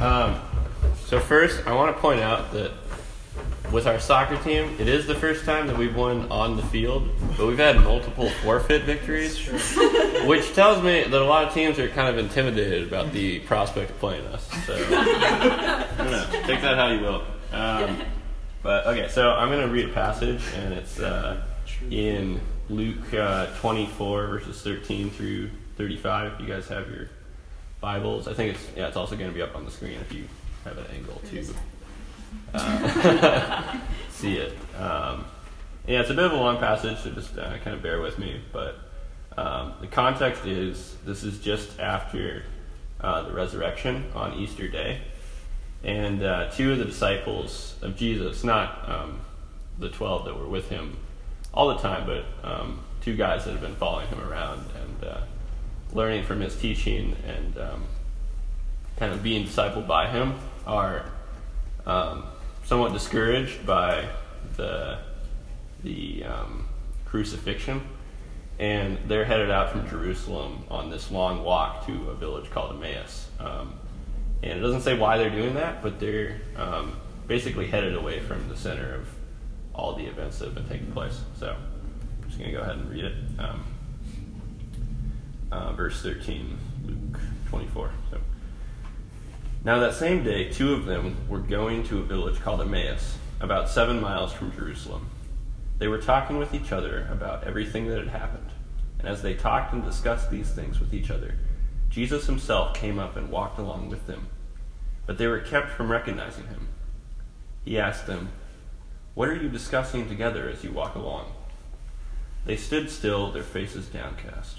Um, so first, I want to point out that with our soccer team, it is the first time that we've won on the field, but we've had multiple forfeit victories, which tells me that a lot of teams are kind of intimidated about the prospect of playing us. So, I don't know. Take that how you will. Um, but okay, so I'm going to read a passage, and it's uh, in Luke uh, 24 verses 13 through 35. If you guys have your Bibles, I think it's yeah, it's also going to be up on the screen if you have an angle to uh, see it. Um, yeah, it's a bit of a long passage, so just uh, kind of bear with me. But um, the context is this is just after uh, the resurrection on Easter Day, and uh, two of the disciples of Jesus, not um, the twelve that were with him all the time, but um, two guys that have been following him around and uh, learning from his teaching and um, kind of being discipled by him are um, somewhat discouraged by the the um, crucifixion, and they're headed out from Jerusalem on this long walk to a village called Emmaus. Um, and it doesn't say why they're doing that, but they're um, basically headed away from the center of all the events that have been taking place. So I'm just going to go ahead and read it. Um, uh, verse 13, Luke 24. So. Now, that same day, two of them were going to a village called Emmaus, about seven miles from Jerusalem. They were talking with each other about everything that had happened. And as they talked and discussed these things with each other, Jesus himself came up and walked along with them. But they were kept from recognizing him. He asked them, What are you discussing together as you walk along? They stood still, their faces downcast.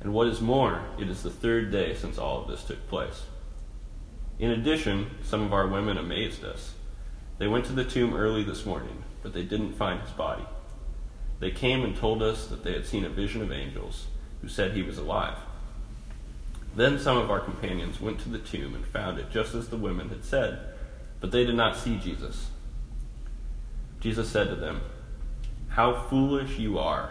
And what is more, it is the third day since all of this took place. In addition, some of our women amazed us. They went to the tomb early this morning, but they didn't find his body. They came and told us that they had seen a vision of angels who said he was alive. Then some of our companions went to the tomb and found it just as the women had said, but they did not see Jesus. Jesus said to them, How foolish you are!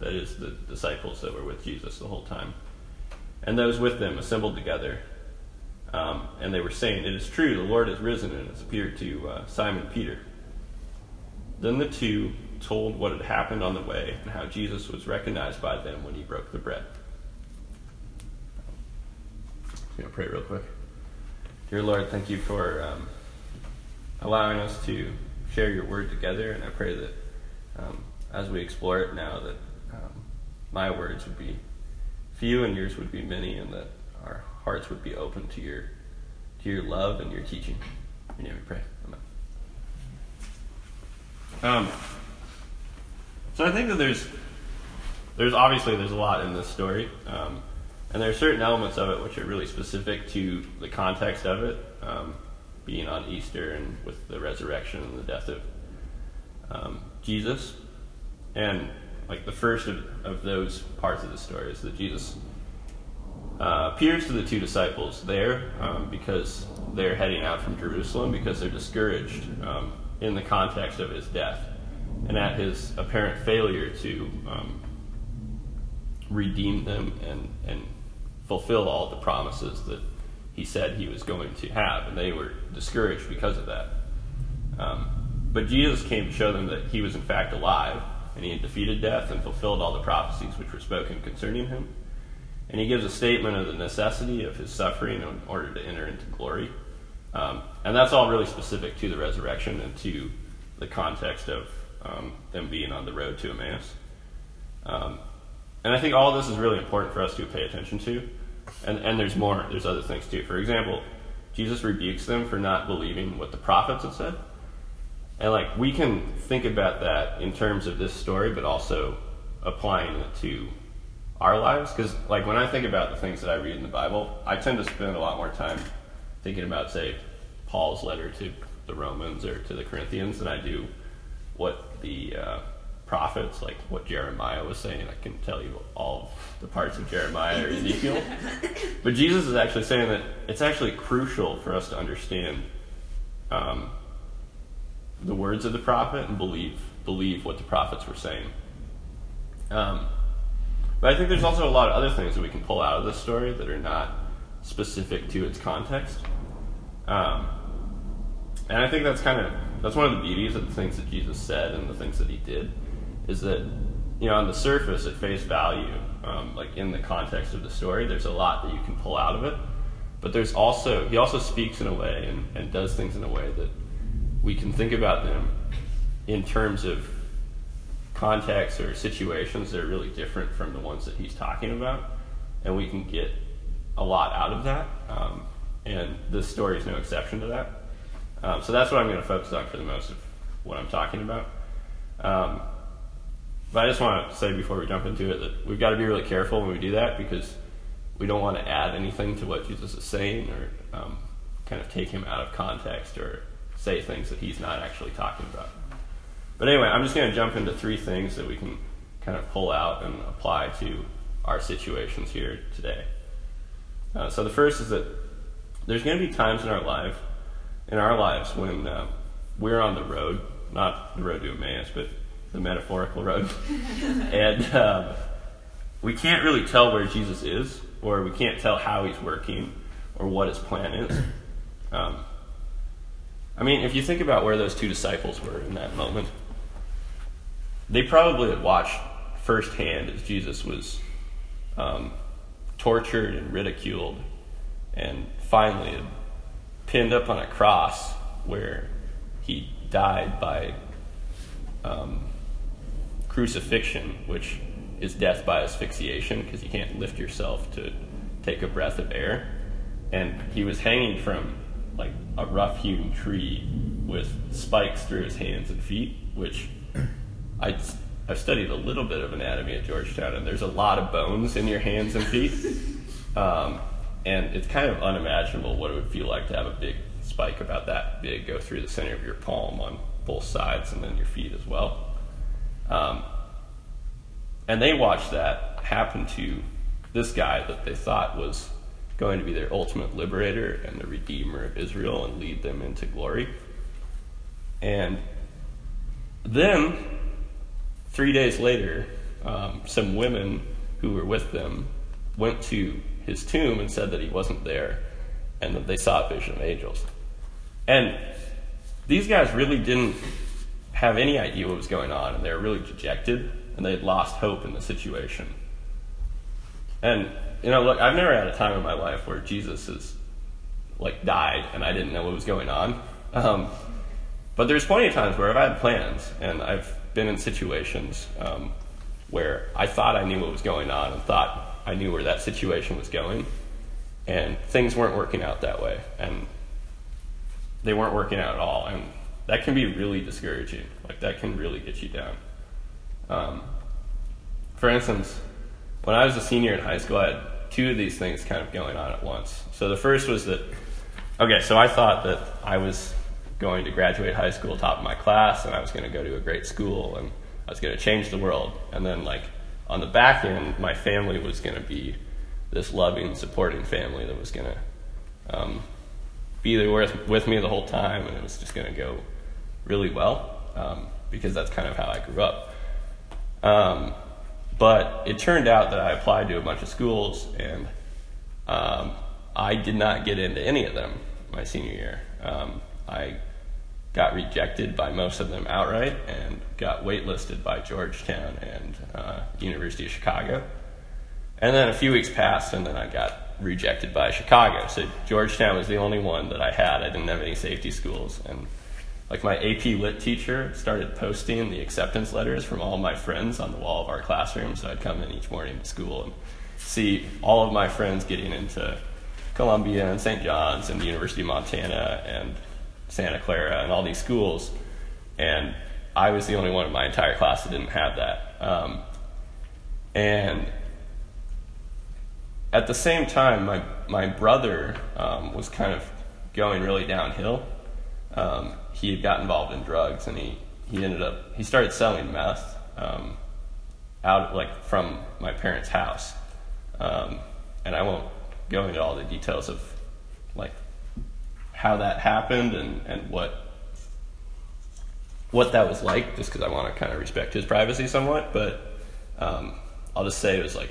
that is, the disciples that were with Jesus the whole time. And those with them assembled together. Um, and they were saying, It is true, the Lord has risen and has appeared to uh, Simon Peter. Then the two told what had happened on the way and how Jesus was recognized by them when he broke the bread. I'm going to pray real quick. Dear Lord, thank you for um, allowing us to share your word together, and I pray that um, as we explore it now, that my words would be few and yours would be many, and that our hearts would be open to your to your love and your teaching. In your name we pray. Amen. Um, so I think that there's there's obviously there's a lot in this story, um, and there are certain elements of it which are really specific to the context of it, um, being on Easter and with the resurrection and the death of um, Jesus, and like the first of, of those parts of the story is that Jesus uh, appears to the two disciples there um, because they're heading out from Jerusalem because they're discouraged um, in the context of his death and at his apparent failure to um, redeem them and, and fulfill all the promises that he said he was going to have. And they were discouraged because of that. Um, but Jesus came to show them that he was in fact alive and he had defeated death and fulfilled all the prophecies which were spoken concerning him. And he gives a statement of the necessity of his suffering in order to enter into glory. Um, and that's all really specific to the resurrection and to the context of um, them being on the road to Emmaus. Um, and I think all this is really important for us to pay attention to. And, and there's more, there's other things too. For example, Jesus rebukes them for not believing what the prophets have said. And like we can think about that in terms of this story, but also applying it to our lives. Because like when I think about the things that I read in the Bible, I tend to spend a lot more time thinking about, say, Paul's letter to the Romans or to the Corinthians than I do what the uh, prophets, like what Jeremiah was saying. I can tell you all the parts of Jeremiah or Ezekiel. but Jesus is actually saying that it's actually crucial for us to understand um, the words of the prophet and believe believe what the prophets were saying. Um, but I think there's also a lot of other things that we can pull out of this story that are not specific to its context. Um, and I think that's kind of that's one of the beauties of the things that Jesus said and the things that he did, is that you know on the surface at face value, um, like in the context of the story, there's a lot that you can pull out of it. But there's also he also speaks in a way and, and does things in a way that we can think about them in terms of contexts or situations that are really different from the ones that he's talking about, and we can get a lot out of that. Um, and this story is no exception to that. Um, so that's what I'm going to focus on for the most of what I'm talking about. Um, but I just want to say before we jump into it that we've got to be really careful when we do that because we don't want to add anything to what Jesus is saying or um, kind of take him out of context or say things that he's not actually talking about. But anyway, I'm just going to jump into three things that we can kind of pull out and apply to our situations here today. Uh, so the first is that there's going to be times in our life, in our lives, when uh, we're on the road, not the road to Emmaus, but the metaphorical road, and um, we can't really tell where Jesus is, or we can't tell how he's working, or what his plan is. Um, I mean, if you think about where those two disciples were in that moment, they probably had watched firsthand as Jesus was um, tortured and ridiculed and finally pinned up on a cross where he died by um, crucifixion, which is death by asphyxiation because you can't lift yourself to take a breath of air. And he was hanging from like a rough hewn tree with spikes through his hands and feet, which I I've studied a little bit of anatomy at Georgetown, and there's a lot of bones in your hands and feet, um, and it's kind of unimaginable what it would feel like to have a big spike about that big go through the center of your palm on both sides, and then your feet as well. Um, and they watched that happen to this guy that they thought was going to be their ultimate liberator and the redeemer of Israel and lead them into glory. And then, three days later, um, some women who were with them went to his tomb and said that he wasn't there and that they saw a vision of angels. And these guys really didn't have any idea what was going on, and they were really dejected, and they had lost hope in the situation. And you know, look, I've never had a time in my life where Jesus has like died and I didn't know what was going on. Um, but there's plenty of times where I've had plans and I've been in situations um, where I thought I knew what was going on and thought I knew where that situation was going, and things weren't working out that way, and they weren't working out at all, and that can be really discouraging. Like that can really get you down. Um, for instance, when I was a senior in high school, I had two of these things kind of going on at once. So the first was that, okay, so I thought that I was going to graduate high school top of my class and I was going to go to a great school and I was going to change the world. And then, like, on the back end, my family was going to be this loving, supporting family that was going to um, be there with, with me the whole time, and it was just going to go really well um, because that's kind of how I grew up. Um, but it turned out that I applied to a bunch of schools, and um, I did not get into any of them my senior year. Um, I got rejected by most of them outright and got waitlisted by Georgetown and uh, University of Chicago. And then a few weeks passed, and then I got rejected by Chicago. So Georgetown was the only one that I had. I didn't have any safety schools, and like my AP Lit teacher started posting the acceptance letters from all my friends on the wall of our classroom. So I'd come in each morning to school and see all of my friends getting into Columbia and St. John's and the University of Montana and Santa Clara and all these schools. And I was the only one in my entire class that didn't have that. Um, and at the same time, my, my brother um, was kind of going really downhill. Um, he had got involved in drugs and he, he ended up, he started selling meth um, out like from my parents' house. Um, and I won't go into all the details of like how that happened and, and what what that was like, just because I want to kind of respect his privacy somewhat. But um, I'll just say it was like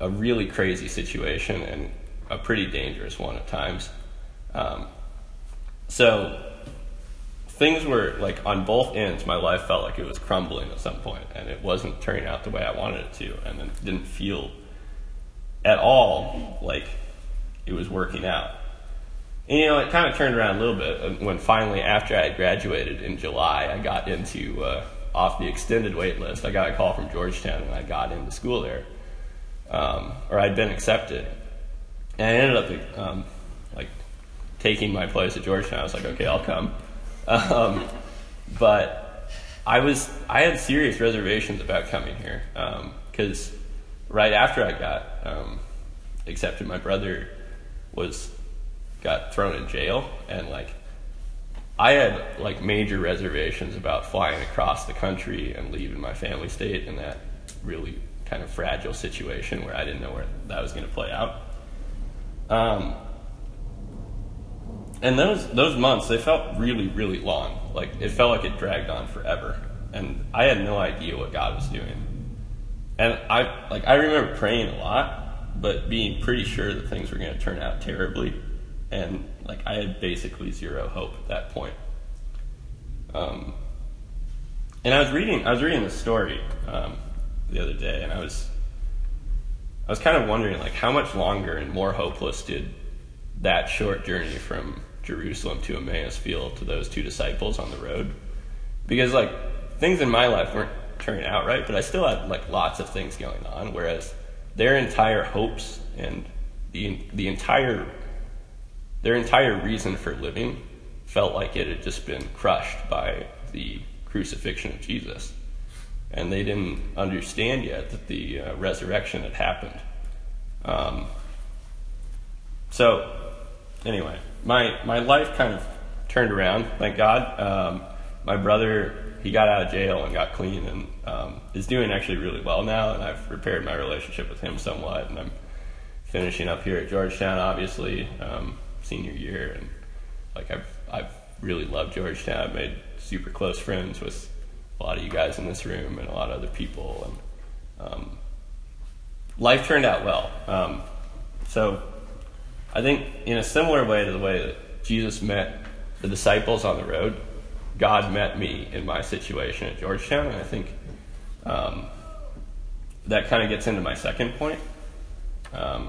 a really crazy situation and a pretty dangerous one at times. Um, so things were like on both ends. My life felt like it was crumbling at some point, and it wasn't turning out the way I wanted it to, and it didn't feel at all like it was working out. And, you know, it kind of turned around a little bit when finally, after I had graduated in July, I got into uh, off the extended wait list. I got a call from Georgetown, and I got into school there, um, or I'd been accepted, and I ended up um, taking my place at Georgetown. I was like, okay, I'll come, um, but I was I had serious reservations about coming here because um, right after I got um, accepted, my brother was got thrown in jail and like I had like major reservations about flying across the country and leaving my family state in that really kind of fragile situation where I didn't know where that was going to play out. Um, and those those months they felt really really long. Like it felt like it dragged on forever, and I had no idea what God was doing. And I like I remember praying a lot, but being pretty sure that things were going to turn out terribly and like I had basically zero hope at that point. Um, and I was reading, I was reading this story um, the other day, and I was, I was kind of wondering like how much longer and more hopeless did that short journey from Jerusalem to Emmaus feel to those two disciples on the road? Because like things in my life weren't turning out right, but I still had like lots of things going on, whereas their entire hopes and the the entire their entire reason for living felt like it had just been crushed by the crucifixion of Jesus. And they didn't understand yet that the uh, resurrection had happened. Um, so, anyway, my, my life kind of turned around, thank God. Um, my brother, he got out of jail and got clean and um, is doing actually really well now. And I've repaired my relationship with him somewhat. And I'm finishing up here at Georgetown, obviously. Um, senior year, and like I've I've really loved Georgetown. I've made super close friends with a lot of you guys in this room and a lot of other people, and um, life turned out well. Um, so I think in a similar way to the way that Jesus met the disciples on the road, God met me in my situation at Georgetown, and I think um, that kind of gets into my second point, um,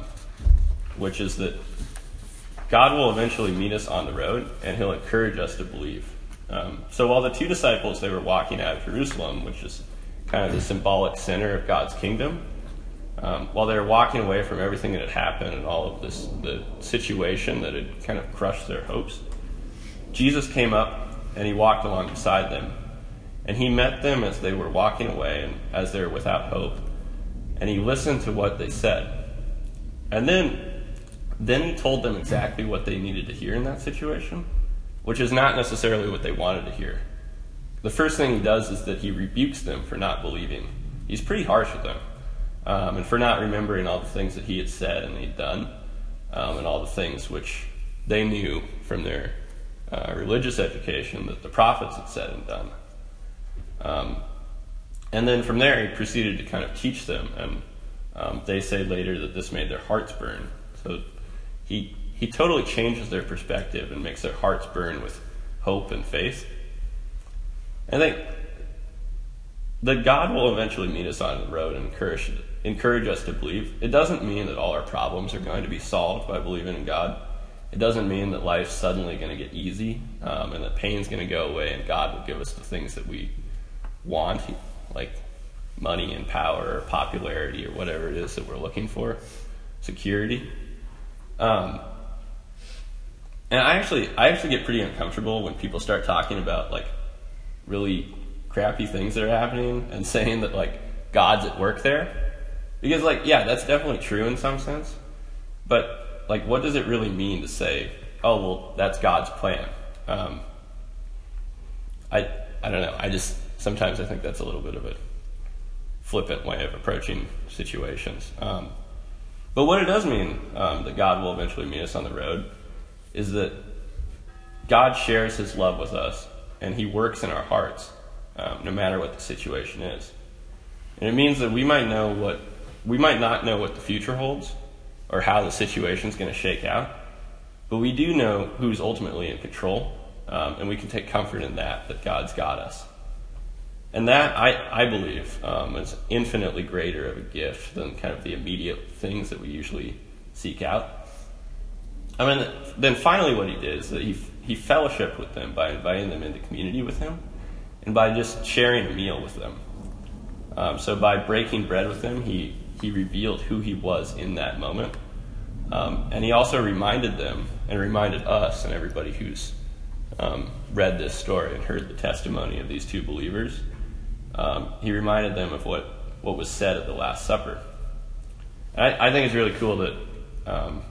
which is that God will eventually meet us on the road, and He'll encourage us to believe. Um, so while the two disciples they were walking out of Jerusalem, which is kind of the symbolic center of God's kingdom, um, while they were walking away from everything that had happened and all of this the situation that had kind of crushed their hopes, Jesus came up and He walked along beside them, and He met them as they were walking away and as they were without hope, and He listened to what they said, and then then he told them exactly what they needed to hear in that situation, which is not necessarily what they wanted to hear. The first thing he does is that he rebukes them for not believing. He's pretty harsh with them. Um, and for not remembering all the things that he had said and he'd done, um, and all the things which they knew from their uh, religious education that the prophets had said and done. Um, and then from there, he proceeded to kind of teach them, and um, they say later that this made their hearts burn. So he he totally changes their perspective and makes their hearts burn with hope and faith. I think that God will eventually meet us on the road and encourage encourage us to believe. It doesn't mean that all our problems are going to be solved by believing in God. It doesn't mean that life's suddenly going to get easy um, and that pain's going to go away and God will give us the things that we want, like money and power or popularity or whatever it is that we're looking for, security. Um, and I actually, I actually get pretty uncomfortable when people start talking about like really crappy things that are happening and saying that like God's at work there, because like yeah, that's definitely true in some sense, but like what does it really mean to say, oh well, that's God's plan? Um, I I don't know. I just sometimes I think that's a little bit of a flippant way of approaching situations. Um, but what it does mean um, that God will eventually meet us on the road is that God shares His love with us, and He works in our hearts, um, no matter what the situation is. And it means that we might know what we might not know what the future holds or how the situation is going to shake out, but we do know who's ultimately in control, um, and we can take comfort in that that God's got us. And that, I, I believe, um, is infinitely greater of a gift than kind of the immediate things that we usually seek out. I mean, then finally, what he did is that he, he fellowshiped with them by inviting them into community with him and by just sharing a meal with them. Um, so, by breaking bread with them, he, he revealed who he was in that moment. Um, and he also reminded them and reminded us and everybody who's um, read this story and heard the testimony of these two believers um, he reminded them of what, what was said at the Last Supper. I, I, think it's really cool that um,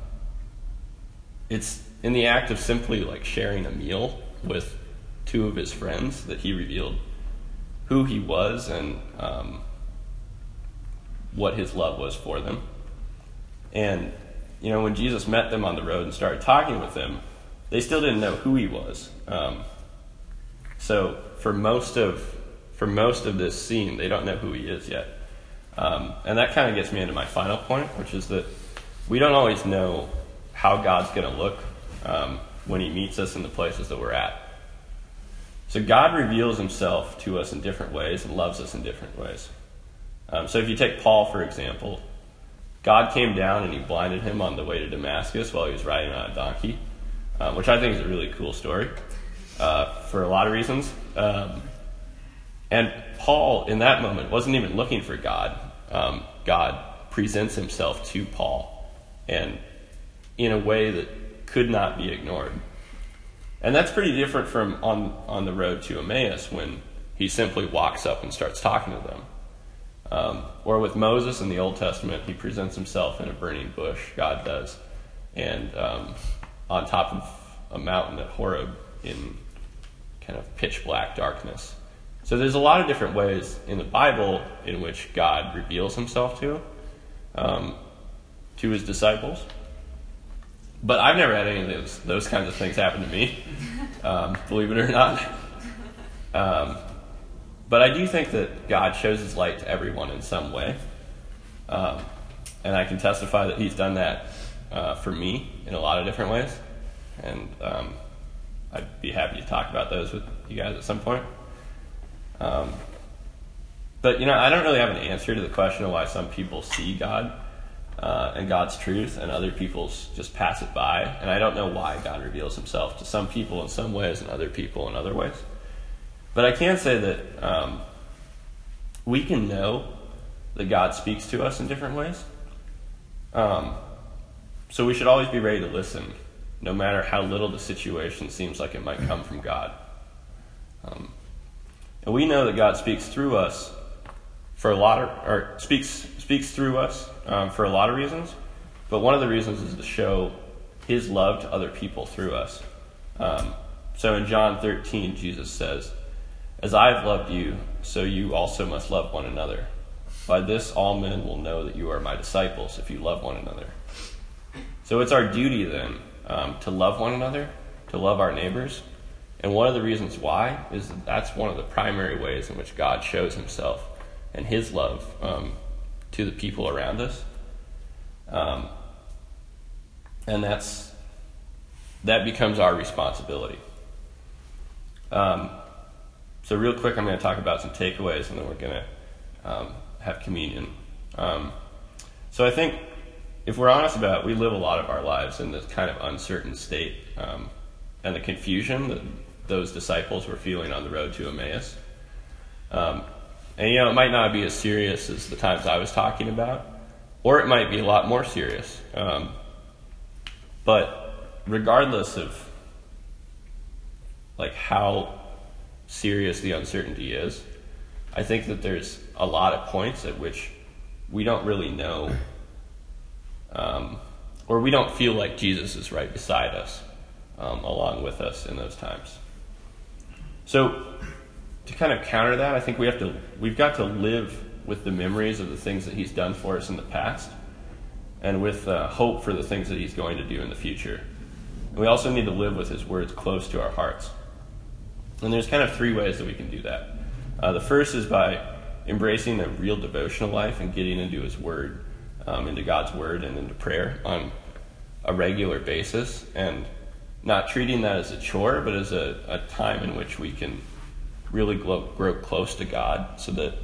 it's in the act of simply like sharing a meal with two of his friends that he revealed who he was and um, what his love was for them. And, you know, when Jesus met them on the road and started talking with them, they still didn't know who he was. Um, so for most of for most of this scene, they don't know who he is yet. Um, and that kind of gets me into my final point, which is that we don't always know how God's going to look um, when he meets us in the places that we're at. So God reveals himself to us in different ways and loves us in different ways. Um, so if you take Paul, for example, God came down and he blinded him on the way to Damascus while he was riding on a donkey, um, which I think is a really cool story uh, for a lot of reasons. Um, and Paul, in that moment, wasn't even looking for God. Um, God presents himself to Paul, and in a way that could not be ignored. And that's pretty different from on, on the road to Emmaus when he simply walks up and starts talking to them. Um, or with Moses in the Old Testament, he presents himself in a burning bush, God does, and um, on top of a mountain at Horeb in kind of pitch black darkness. So there's a lot of different ways in the Bible in which God reveals himself to um, to his disciples. But I've never had any of those, those kinds of things happen to me, um, believe it or not. But I do think that God shows his light to everyone in some way. Um, and I can testify that he's done that uh, for me in a lot of different ways. And um, I'd be happy to talk about those with you guys at some point. Um, but you know, I don't really have an answer to the question of why some people see God uh, and God's truth, and other people just pass it by. And I don't know why God reveals Himself to some people in some ways and other people in other ways. But I can say that um, we can know that God speaks to us in different ways. Um, so we should always be ready to listen, no matter how little the situation seems like it might come from God. Um, and we know that God speaks through us for a lot of, or speaks speaks through us um, for a lot of reasons. But one of the reasons is to show His love to other people through us. Um, so in John 13, Jesus says, "As I have loved you, so you also must love one another." By this, all men will know that you are my disciples if you love one another. So it's our duty then um, to love one another, to love our neighbors. And one of the reasons why is that that's one of the primary ways in which God shows himself and his love um, to the people around us. Um, and that's that becomes our responsibility. Um, so, real quick, I'm going to talk about some takeaways, and then we're going to um, have communion. Um, so, I think if we're honest about it, we live a lot of our lives in this kind of uncertain state um, and the confusion that those disciples were feeling on the road to Emmaus. Um, and, you know, it might not be as serious as the times I was talking about, or it might be a lot more serious. Um, but regardless of like how serious the uncertainty is, I think that there's a lot of points at which we don't really know, um, or we don't feel like Jesus is right beside us, um, along with us in those times. So, to kind of counter that, I think we have to we've got to live with the memories of the things that He's done for us in the past, and with uh, hope for the things that He's going to do in the future. And we also need to live with His words close to our hearts. And there's kind of three ways that we can do that. Uh, the first is by embracing a real devotional life and getting into His Word, um, into God's Word, and into prayer on a regular basis, and not treating that as a chore, but as a, a time in which we can really grow, grow, close to God, so that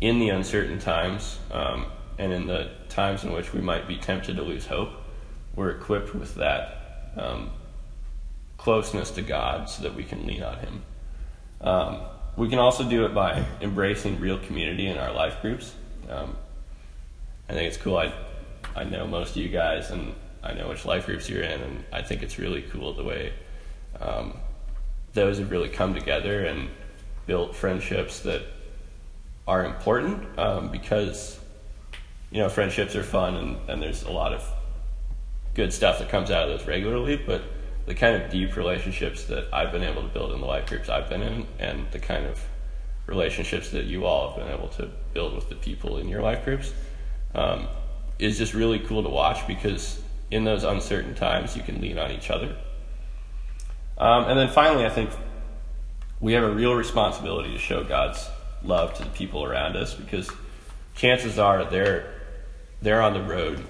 in the uncertain times um, and in the times in which we might be tempted to lose hope, we're equipped with that um, closeness to God so that we can lean on Him. Um, we can also do it by embracing real community in our life groups. Um, I think it's cool. I, I know most of you guys, and I know which life groups you're in, and I think it's really cool the way um, those have really come together and built friendships that are important um, because you know friendships are fun and, and there's a lot of good stuff that comes out of those regularly, but the kind of deep relationships that I've been able to build in the life groups I've been in, and the kind of relationships that you all have been able to build with the people in your life groups, um, is just really cool to watch because in those uncertain times you can lean on each other. Um, and then finally, I think we have a real responsibility to show God's love to the people around us because chances are they're they're on the road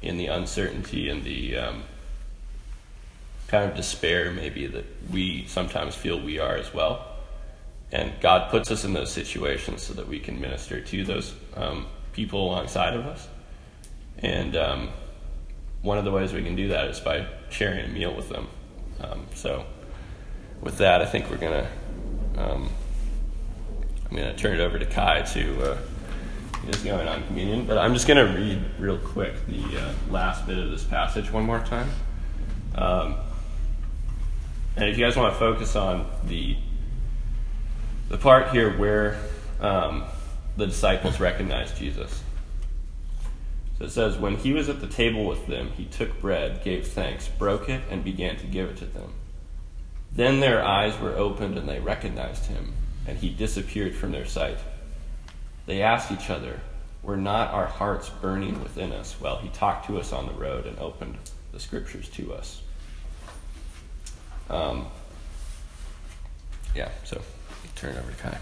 in the uncertainty and the um, kind of despair maybe that we sometimes feel we are as well. And God puts us in those situations so that we can minister to those um, people alongside of us. And um, one of the ways we can do that is by sharing a meal with them. Um, so, with that, I think we're gonna. Um, I'm gonna turn it over to Kai to. Uh, is going on communion, but I'm just to read real quick the uh, last bit of this passage one more time. And if you guys want to focus on the the part here where um, the disciples recognized Jesus. So it says, When he was at the table with them, he took bread, gave thanks, broke it, and began to give it to them. Then their eyes were opened and they recognized him, and he disappeared from their sight. They asked each other, Were not our hearts burning within us while he talked to us on the road and opened the scriptures to us? Um, yeah, so turn it over to Kai.